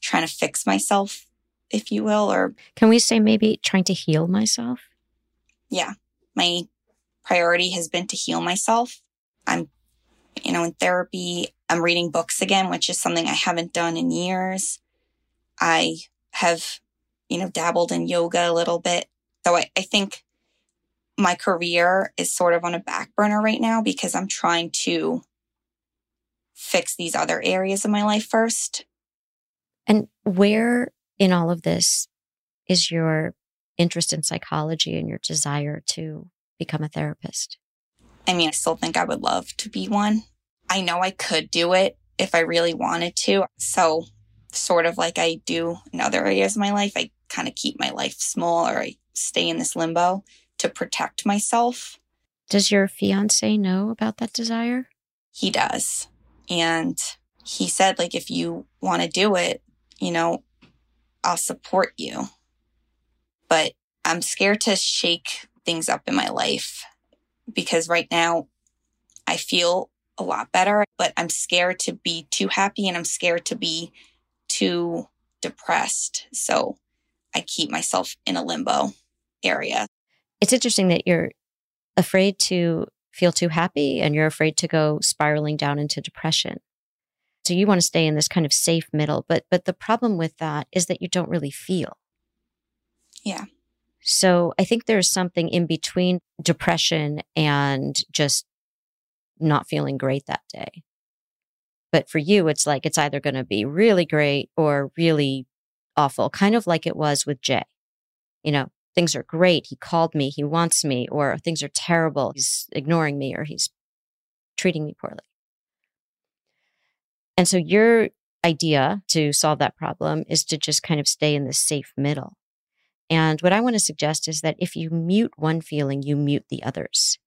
trying to fix myself, if you will, or can we say maybe trying to heal myself? Yeah. My priority has been to heal myself. I'm, you know, in therapy. I'm reading books again, which is something I haven't done in years. I have, you know, dabbled in yoga a little bit. So I, I think my career is sort of on a back burner right now because I'm trying to fix these other areas of my life first. And where in all of this is your interest in psychology and your desire to become a therapist? I mean, I still think I would love to be one. I know I could do it if I really wanted to. So, sort of like I do in other areas of my life, I kind of keep my life small or I stay in this limbo to protect myself. Does your fiance know about that desire? He does. And he said, like, if you want to do it, you know, I'll support you. But I'm scared to shake things up in my life because right now I feel a lot better, but I'm scared to be too happy and I'm scared to be too depressed. So I keep myself in a limbo area. It's interesting that you're afraid to feel too happy and you're afraid to go spiraling down into depression. So you want to stay in this kind of safe middle, but but the problem with that is that you don't really feel. Yeah. So I think there's something in between depression and just not feeling great that day. But for you, it's like it's either going to be really great or really awful, kind of like it was with Jay. You know, things are great. He called me. He wants me, or things are terrible. He's ignoring me or he's treating me poorly. And so your idea to solve that problem is to just kind of stay in the safe middle. And what I want to suggest is that if you mute one feeling, you mute the others.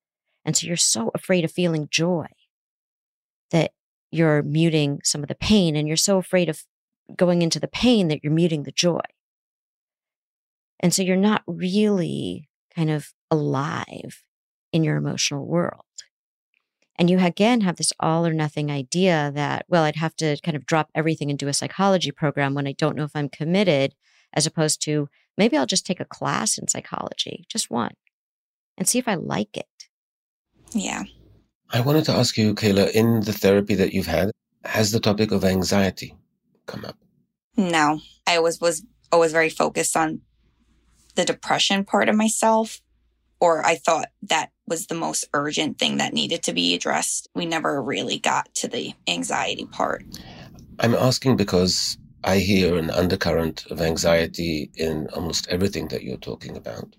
And so you're so afraid of feeling joy that you're muting some of the pain, and you're so afraid of going into the pain that you're muting the joy. And so you're not really kind of alive in your emotional world. And you again have this all or nothing idea that, well, I'd have to kind of drop everything and do a psychology program when I don't know if I'm committed, as opposed to maybe I'll just take a class in psychology, just one, and see if I like it. Yeah. I wanted to ask you, Kayla, in the therapy that you've had, has the topic of anxiety come up? No. I always was always very focused on the depression part of myself, or I thought that was the most urgent thing that needed to be addressed. We never really got to the anxiety part. I'm asking because I hear an undercurrent of anxiety in almost everything that you're talking about.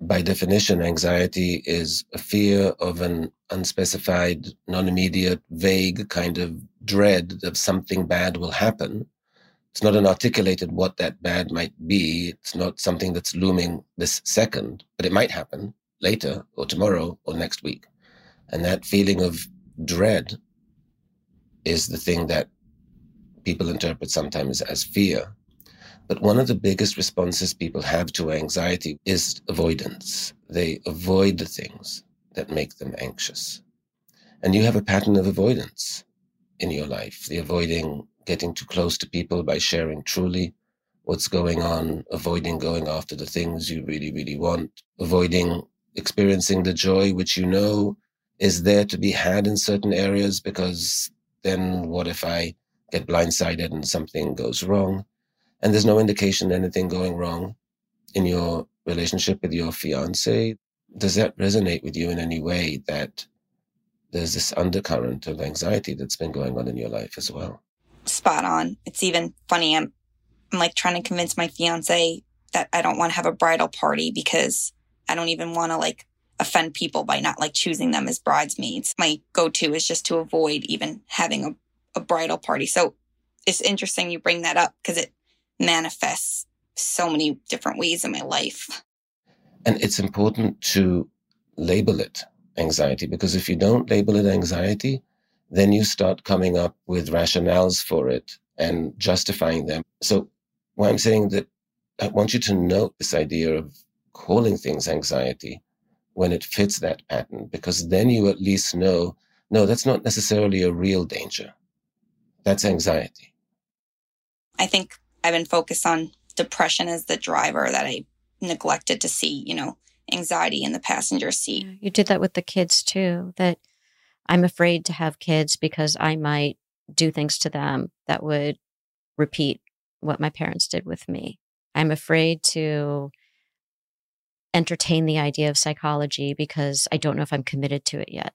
By definition, anxiety is a fear of an unspecified, non immediate, vague kind of dread of something bad will happen. It's not an articulated what that bad might be. It's not something that's looming this second, but it might happen later or tomorrow or next week. And that feeling of dread is the thing that people interpret sometimes as fear. But one of the biggest responses people have to anxiety is avoidance. They avoid the things that make them anxious. And you have a pattern of avoidance in your life, the avoiding getting too close to people by sharing truly what's going on, avoiding going after the things you really, really want, avoiding experiencing the joy which you know is there to be had in certain areas because then what if I get blindsided and something goes wrong? And there's no indication anything going wrong in your relationship with your fiance. Does that resonate with you in any way that there's this undercurrent of anxiety that's been going on in your life as well? Spot on. It's even funny. I'm, I'm like trying to convince my fiance that I don't want to have a bridal party because I don't even want to like offend people by not like choosing them as bridesmaids. My go to is just to avoid even having a, a bridal party. So it's interesting you bring that up because it manifests so many different ways in my life. And it's important to label it anxiety because if you don't label it anxiety, then you start coming up with rationales for it and justifying them. So, why I'm saying that I want you to note this idea of calling things anxiety when it fits that pattern, because then you at least know no, that's not necessarily a real danger. That's anxiety. I think I've been focused on depression as the driver that I neglected to see, you know, anxiety in the passenger seat. You did that with the kids too, that I'm afraid to have kids because I might do things to them that would repeat what my parents did with me. I'm afraid to entertain the idea of psychology because I don't know if I'm committed to it yet.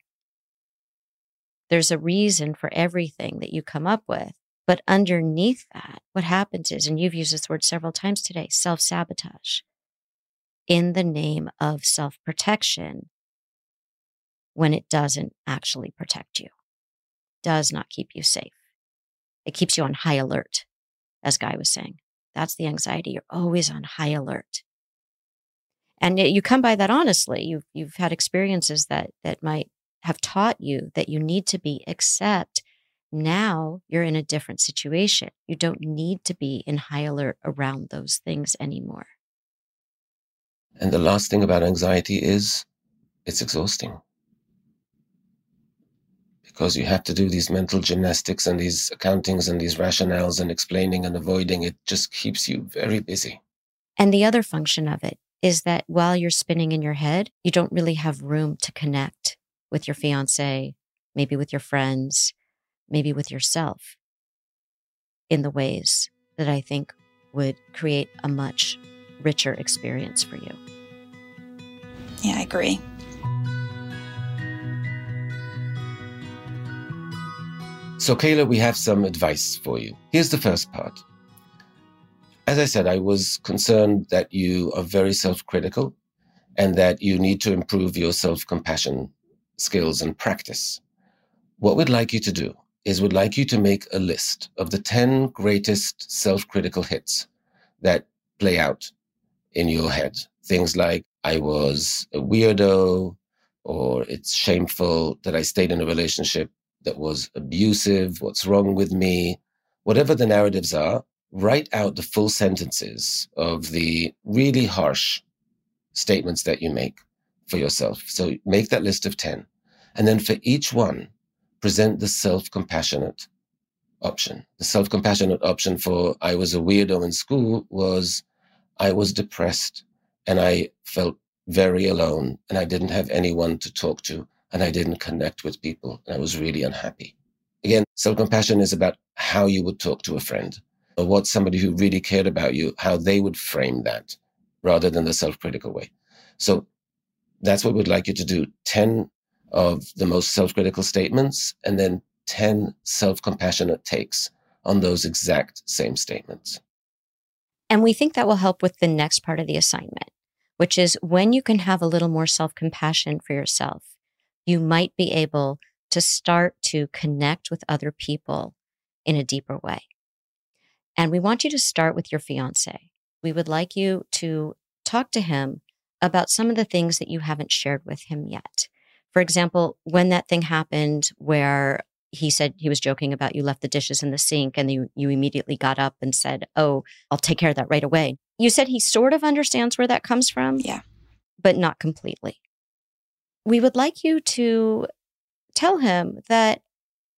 There's a reason for everything that you come up with. But underneath that, what happens is, and you've used this word several times today self sabotage in the name of self protection when it doesn't actually protect you, does not keep you safe. It keeps you on high alert, as Guy was saying. That's the anxiety. You're always on high alert. And you come by that honestly. You've, you've had experiences that, that might have taught you that you need to be, except now you're in a different situation. You don't need to be in high alert around those things anymore. And the last thing about anxiety is it's exhausting because you have to do these mental gymnastics and these accountings and these rationales and explaining and avoiding. It just keeps you very busy. And the other function of it is that while you're spinning in your head, you don't really have room to connect with your fiance, maybe with your friends, maybe with yourself in the ways that I think would create a much richer experience for you. Yeah, I agree. So, Kayla, we have some advice for you. Here's the first part. As I said, I was concerned that you are very self critical and that you need to improve your self compassion skills and practice. What we'd like you to do is we'd like you to make a list of the 10 greatest self critical hits that play out in your head. Things like, I was a weirdo, or it's shameful that I stayed in a relationship that was abusive, what's wrong with me, whatever the narratives are, write out the full sentences of the really harsh statements that you make for yourself. So make that list of 10. And then for each one, present the self compassionate option. The self compassionate option for I was a weirdo in school was I was depressed and I felt very alone and I didn't have anyone to talk to and I didn't connect with people. And I was really unhappy. Again, self compassion is about how you would talk to a friend or what somebody who really cared about you, how they would frame that rather than the self critical way. So that's what we'd like you to do 10 of the most self critical statements and then 10 self compassionate takes on those exact same statements. And we think that will help with the next part of the assignment, which is when you can have a little more self compassion for yourself you might be able to start to connect with other people in a deeper way. And we want you to start with your fiance. We would like you to talk to him about some of the things that you haven't shared with him yet. For example, when that thing happened where he said he was joking about you left the dishes in the sink and you, you immediately got up and said, Oh, I'll take care of that right away. You said he sort of understands where that comes from. Yeah. But not completely. We would like you to tell him that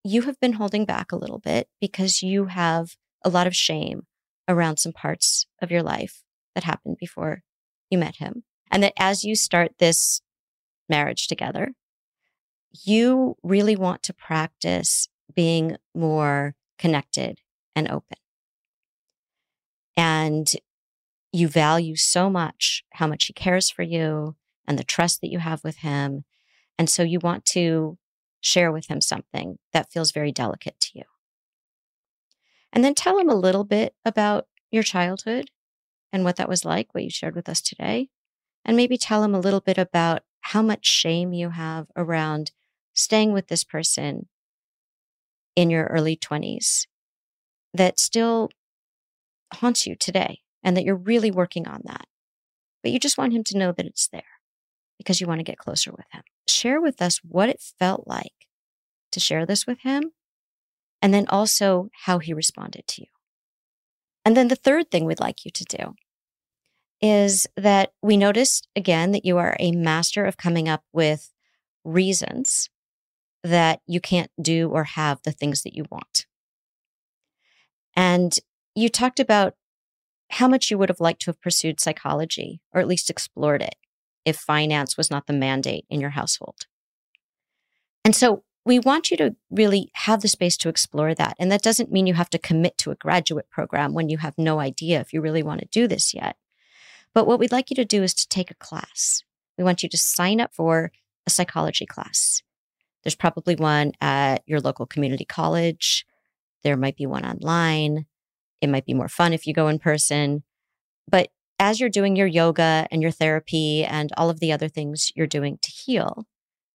you have been holding back a little bit because you have a lot of shame around some parts of your life that happened before you met him. And that as you start this marriage together, you really want to practice being more connected and open. And you value so much how much he cares for you and the trust that you have with him. And so you want to share with him something that feels very delicate to you. And then tell him a little bit about your childhood and what that was like, what you shared with us today. And maybe tell him a little bit about how much shame you have around staying with this person in your early 20s that still haunts you today and that you're really working on that. But you just want him to know that it's there because you want to get closer with him. Share with us what it felt like to share this with him and then also how he responded to you. And then the third thing we'd like you to do is that we noticed again that you are a master of coming up with reasons that you can't do or have the things that you want. And you talked about how much you would have liked to have pursued psychology or at least explored it if finance was not the mandate in your household. And so we want you to really have the space to explore that. And that doesn't mean you have to commit to a graduate program when you have no idea if you really want to do this yet. But what we'd like you to do is to take a class. We want you to sign up for a psychology class. There's probably one at your local community college. There might be one online. It might be more fun if you go in person. But as you're doing your yoga and your therapy and all of the other things you're doing to heal,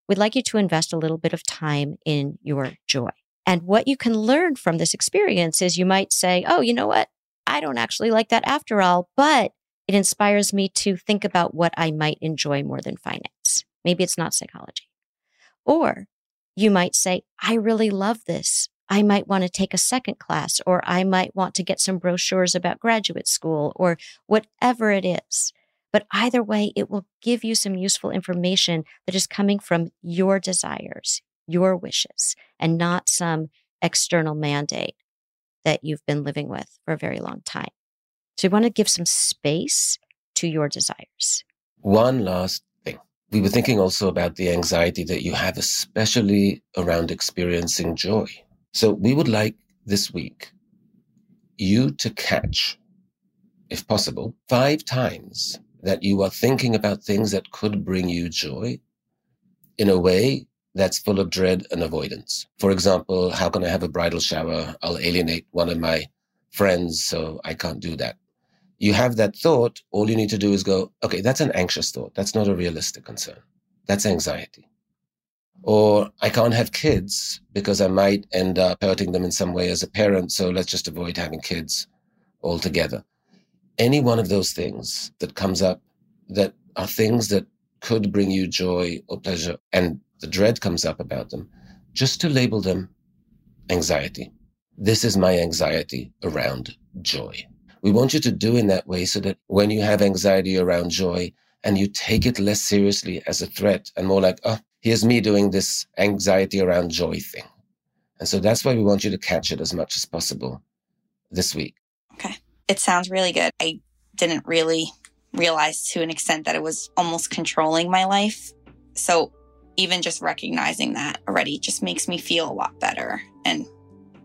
we'd like you to invest a little bit of time in your joy. And what you can learn from this experience is you might say, oh, you know what? I don't actually like that after all, but it inspires me to think about what I might enjoy more than finance. Maybe it's not psychology. Or you might say, I really love this. I might want to take a second class, or I might want to get some brochures about graduate school, or whatever it is. But either way, it will give you some useful information that is coming from your desires, your wishes, and not some external mandate that you've been living with for a very long time. So you want to give some space to your desires. One last thing. we were thinking also about the anxiety that you have, especially around experiencing joy. So we would like this week you to catch, if possible, five times that you are thinking about things that could bring you joy in a way that's full of dread and avoidance. For example, how can I have a bridal shower? I'll alienate one of my friends, so I can't do that you have that thought, all you need to do is go, okay, that's an anxious thought. That's not a realistic concern. That's anxiety. Or I can't have kids because I might end up hurting them in some way as a parent. So let's just avoid having kids altogether. Any one of those things that comes up that are things that could bring you joy or pleasure and the dread comes up about them, just to label them anxiety. This is my anxiety around joy. We want you to do in that way so that when you have anxiety around joy and you take it less seriously as a threat and more like, oh, here's me doing this anxiety around joy thing. And so that's why we want you to catch it as much as possible this week. Okay. It sounds really good. I didn't really realize to an extent that it was almost controlling my life. So even just recognizing that already just makes me feel a lot better and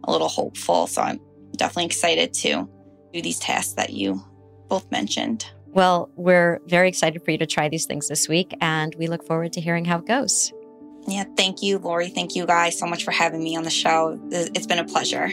a little hopeful. So I'm definitely excited to do these tasks that you both mentioned. Well, we're very excited for you to try these things this week, and we look forward to hearing how it goes. Yeah, thank you, Lori. Thank you guys so much for having me on the show. It's been a pleasure.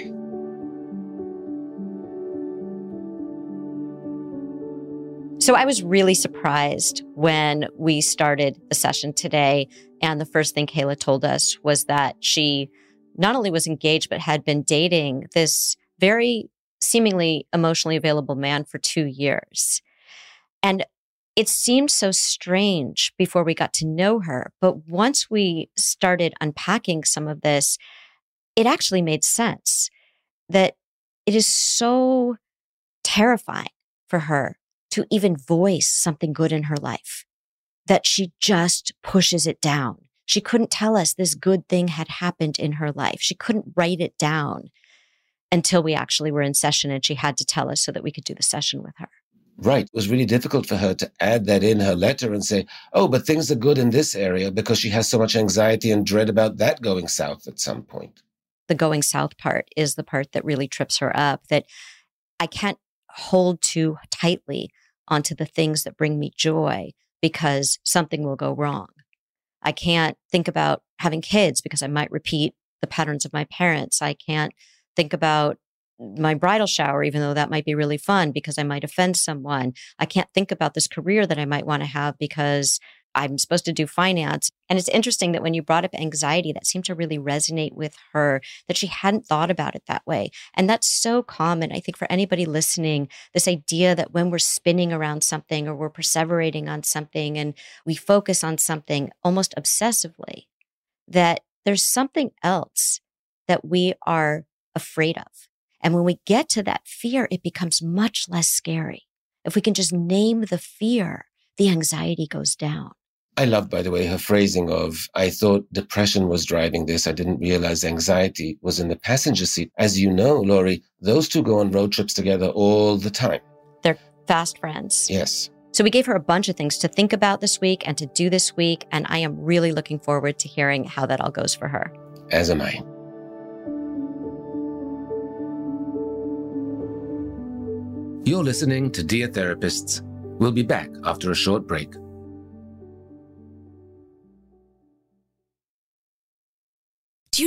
So I was really surprised when we started the session today And the first thing Kayla told us was that she not only was engaged, but had been dating this very seemingly emotionally available man for two years. And it seemed so strange before we got to know her. But once we started unpacking some of this, it actually made sense that it is so terrifying for her to even voice something good in her life that she just pushes it down. She couldn't tell us this good thing had happened in her life. She couldn't write it down until we actually were in session and she had to tell us so that we could do the session with her. Right. It was really difficult for her to add that in her letter and say, oh, but things are good in this area because she has so much anxiety and dread about that going south at some point. The going south part is the part that really trips her up that I can't hold too tightly onto the things that bring me joy because something will go wrong. I can't think about having kids because I might repeat the patterns of my parents. I can't think about my bridal shower, even though that might be really fun because I might offend someone. I can't think about this career that I might want to have because I'm supposed to do finance. And it's interesting that when you brought up anxiety, that seemed to really resonate with her, that she hadn't thought about it that way. And that's so common, I think, for anybody listening, this idea that when we're spinning around something or we're perseverating on something and we focus on something almost obsessively, that there's something else that we are afraid of. And when we get to that fear, it becomes much less scary. If we can just name the fear, the anxiety goes down. I love, by the way, her phrasing of, I thought depression was driving this. I didn't realize anxiety was in the passenger seat. As you know, Lori, those two go on road trips together all the time. They're fast friends. Yes. So we gave her a bunch of things to think about this week and to do this week. And I am really looking forward to hearing how that all goes for her. As am I. You're listening to Dear Therapists. We'll be back after a short break.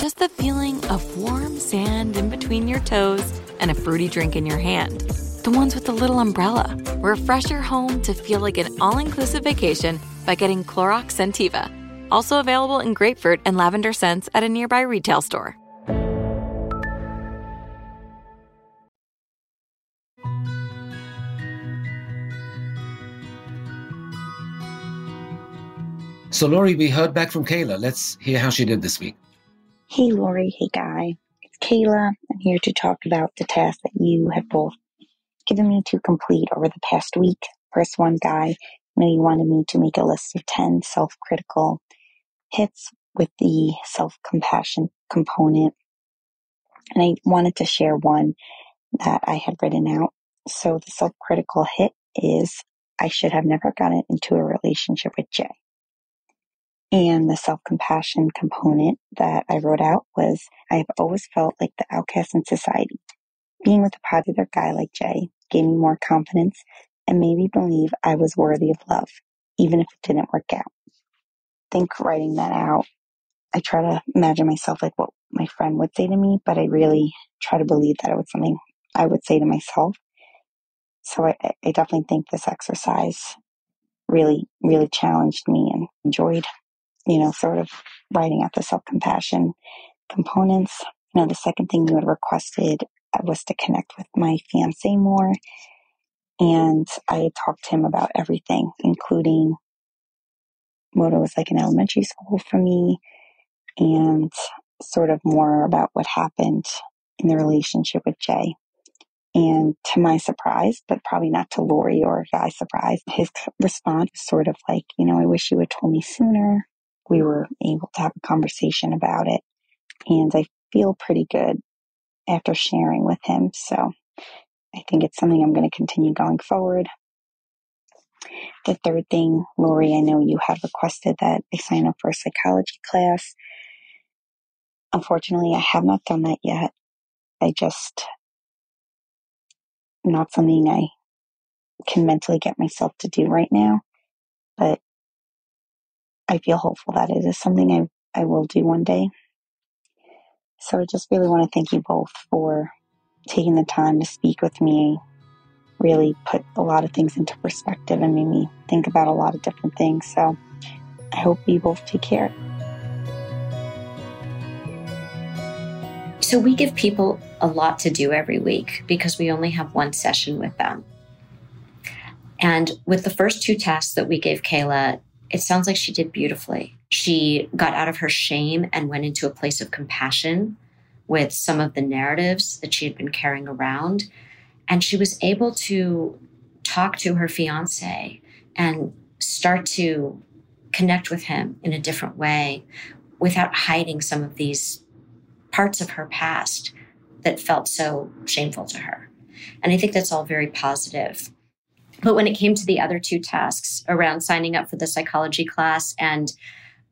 just the feeling of warm sand in between your toes and a fruity drink in your hand. The ones with the little umbrella. Refresh your home to feel like an all inclusive vacation by getting Clorox Scentiva. Also available in grapefruit and lavender scents at a nearby retail store. So, Lori, we heard back from Kayla. Let's hear how she did this week. Hey, Lori. Hey, Guy. It's Kayla. I'm here to talk about the task that you have both given me to complete over the past week. First one, Guy, I know you wanted me to make a list of 10 self critical hits with the self compassion component. And I wanted to share one that I had written out. So the self critical hit is I should have never gotten into a relationship with Jay. And the self compassion component that I wrote out was I have always felt like the outcast in society. Being with a popular guy like Jay gave me more confidence and made me believe I was worthy of love, even if it didn't work out. Think writing that out, I try to imagine myself like what my friend would say to me, but I really try to believe that it was something I would say to myself. So I, I definitely think this exercise really, really challenged me and enjoyed you know, sort of writing out the self compassion components. You know, the second thing you had requested uh, was to connect with my fiance more. And I talked to him about everything, including what it was like in elementary school for me and sort of more about what happened in the relationship with Jay. And to my surprise, but probably not to Lori or Guy's surprise, his response was sort of like, you know, I wish you had told me sooner. We were able to have a conversation about it. And I feel pretty good after sharing with him. So I think it's something I'm going to continue going forward. The third thing, Lori, I know you had requested that I sign up for a psychology class. Unfortunately, I have not done that yet. I just, not something I can mentally get myself to do right now. But I feel hopeful that it is something I, I will do one day. So I just really want to thank you both for taking the time to speak with me really put a lot of things into perspective and made me think about a lot of different things. So I hope you both take care. So we give people a lot to do every week because we only have one session with them. And with the first two tasks that we gave Kayla, it sounds like she did beautifully. She got out of her shame and went into a place of compassion with some of the narratives that she had been carrying around. And she was able to talk to her fiance and start to connect with him in a different way without hiding some of these parts of her past that felt so shameful to her. And I think that's all very positive. But when it came to the other two tasks around signing up for the psychology class and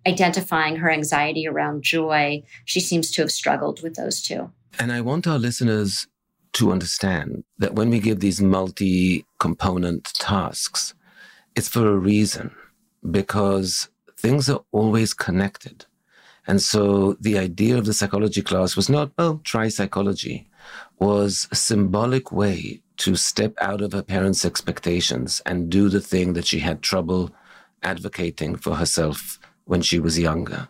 identifying her anxiety around joy, she seems to have struggled with those two. And I want our listeners to understand that when we give these multi component tasks, it's for a reason because things are always connected. And so the idea of the psychology class was not, oh, try psychology, was a symbolic way to step out of her parents' expectations and do the thing that she had trouble advocating for herself when she was younger.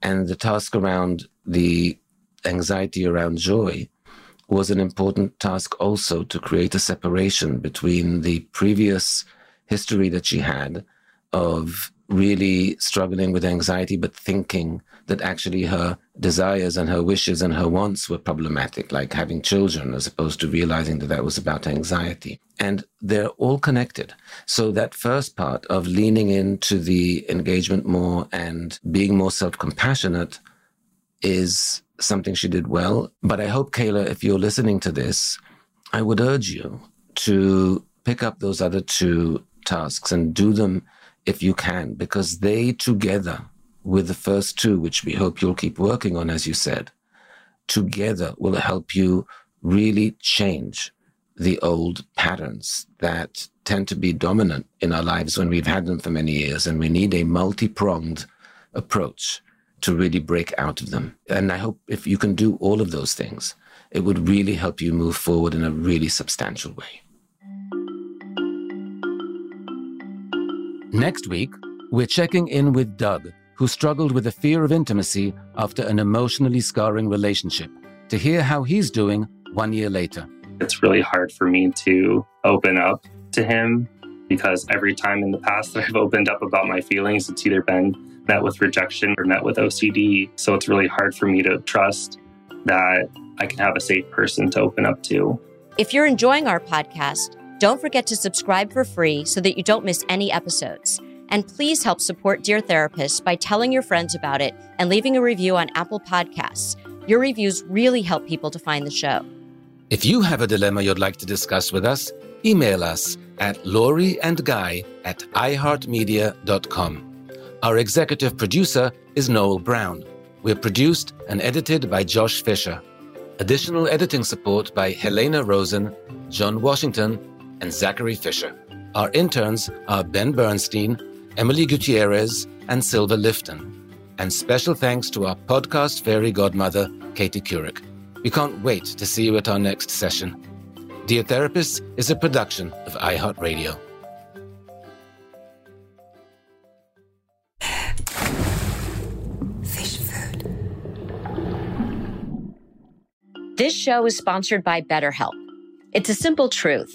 And the task around the anxiety around joy was an important task also to create a separation between the previous history that she had of really struggling with anxiety, but thinking that actually her desires and her wishes and her wants were problematic, like having children, as opposed to realizing that that was about anxiety. And they're all connected. So that first part of leaning into the engagement more and being more self compassionate is something she did well. But I hope, Kayla, if you're listening to this, I would urge you to pick up those other two tasks and do them if you can, because they together with the first two, which we hope you'll keep working on, as you said, together will help you really change the old patterns that tend to be dominant in our lives when we've had them for many years. And we need a multi pronged approach to really break out of them. And I hope if you can do all of those things, it would really help you move forward in a really substantial way. Next week, we're checking in with Doug, who struggled with a fear of intimacy after an emotionally scarring relationship, to hear how he's doing one year later. It's really hard for me to open up to him because every time in the past that I've opened up about my feelings, it's either been met with rejection or met with OCD. So it's really hard for me to trust that I can have a safe person to open up to. If you're enjoying our podcast, don't forget to subscribe for free so that you don't miss any episodes. And please help support Dear Therapist by telling your friends about it and leaving a review on Apple Podcasts. Your reviews really help people to find the show. If you have a dilemma you'd like to discuss with us, email us at Lori and Guy at iHeartMedia.com. Our executive producer is Noel Brown. We're produced and edited by Josh Fisher. Additional editing support by Helena Rosen, John Washington, and Zachary Fisher. Our interns are Ben Bernstein, Emily Gutierrez, and Silva Lifton. And special thanks to our podcast fairy godmother, Katie Couric. We can't wait to see you at our next session. Dear Therapists is a production of iHeartRadio. Fish food. This show is sponsored by BetterHelp. It's a simple truth.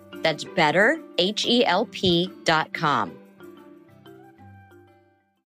That's better, L P.com.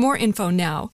more info now.